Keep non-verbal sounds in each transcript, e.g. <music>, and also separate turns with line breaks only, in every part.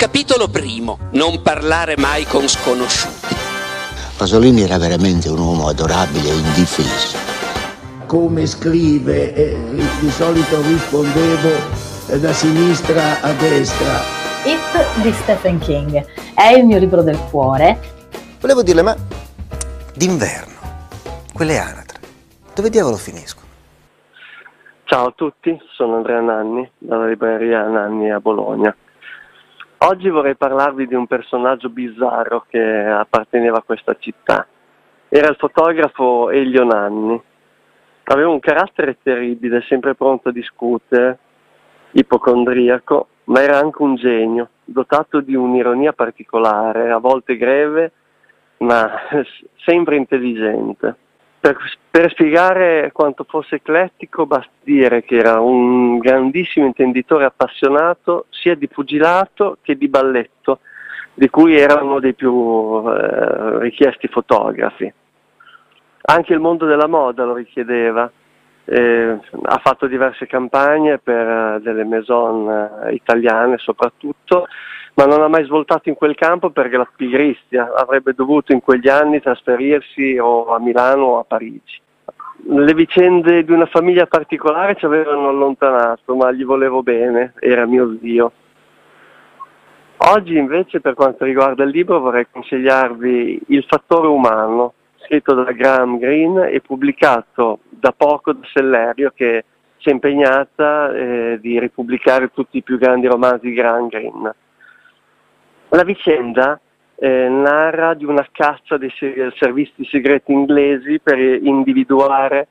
Capitolo primo. Non parlare mai con sconosciuti.
Pasolini era veramente un uomo adorabile e indifeso.
Come scrive, eh, di solito rispondevo eh, da sinistra a destra.
It di Stephen King è il mio libro del cuore.
Volevo dirle, ma d'inverno, quelle anatre, dove diavolo finiscono?
Ciao a tutti, sono Andrea Nanni, dalla libreria Nanni a Bologna. Oggi vorrei parlarvi di un personaggio bizzarro che apparteneva a questa città. Era il fotografo Elio Nanni. Aveva un carattere terribile, sempre pronto a discutere, ipocondriaco, ma era anche un genio, dotato di un'ironia particolare, a volte greve, ma <laughs> sempre intelligente. Per, per, spiegare quanto fosse eclettico basta dire che era un grandissimo intenditore appassionato sia di pugilato che di balletto, di cui era uno dei più eh, richiesti fotografi. Anche il mondo della moda lo richiedeva, eh, ha fatto diverse campagne per uh, delle maison uh, italiane soprattutto, ma non ha mai svoltato in quel campo perché la pigrizia avrebbe dovuto in quegli anni trasferirsi o a Milano o a Parigi. Le vicende di una famiglia particolare ci avevano allontanato, ma gli volevo bene, era mio zio. Oggi invece per quanto riguarda il libro vorrei consigliarvi Il fattore umano, scritto da Graham Greene e pubblicato da poco da Sellerio che si è impegnata eh, di ripubblicare tutti i più grandi romanzi di Graham Greene. La vicenda eh, narra di una caccia dei servizi segreti inglesi per individuare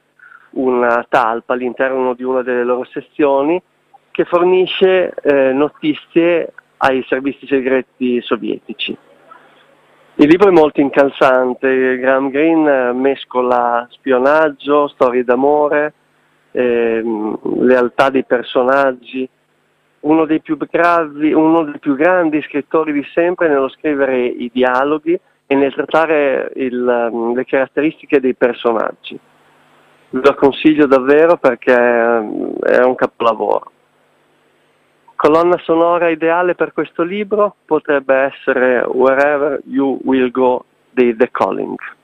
una talpa all'interno di una delle loro sezioni che fornisce eh, notizie ai servizi segreti sovietici. Il libro è molto incalzante, Graham Greene mescola spionaggio, storie d'amore, eh, lealtà dei personaggi, uno dei, gravi, uno dei più grandi scrittori di sempre nello scrivere i dialoghi e nel trattare il, um, le caratteristiche dei personaggi. Lo consiglio davvero perché um, è un capolavoro. Colonna sonora ideale per questo libro potrebbe essere Wherever You Will Go di The Calling.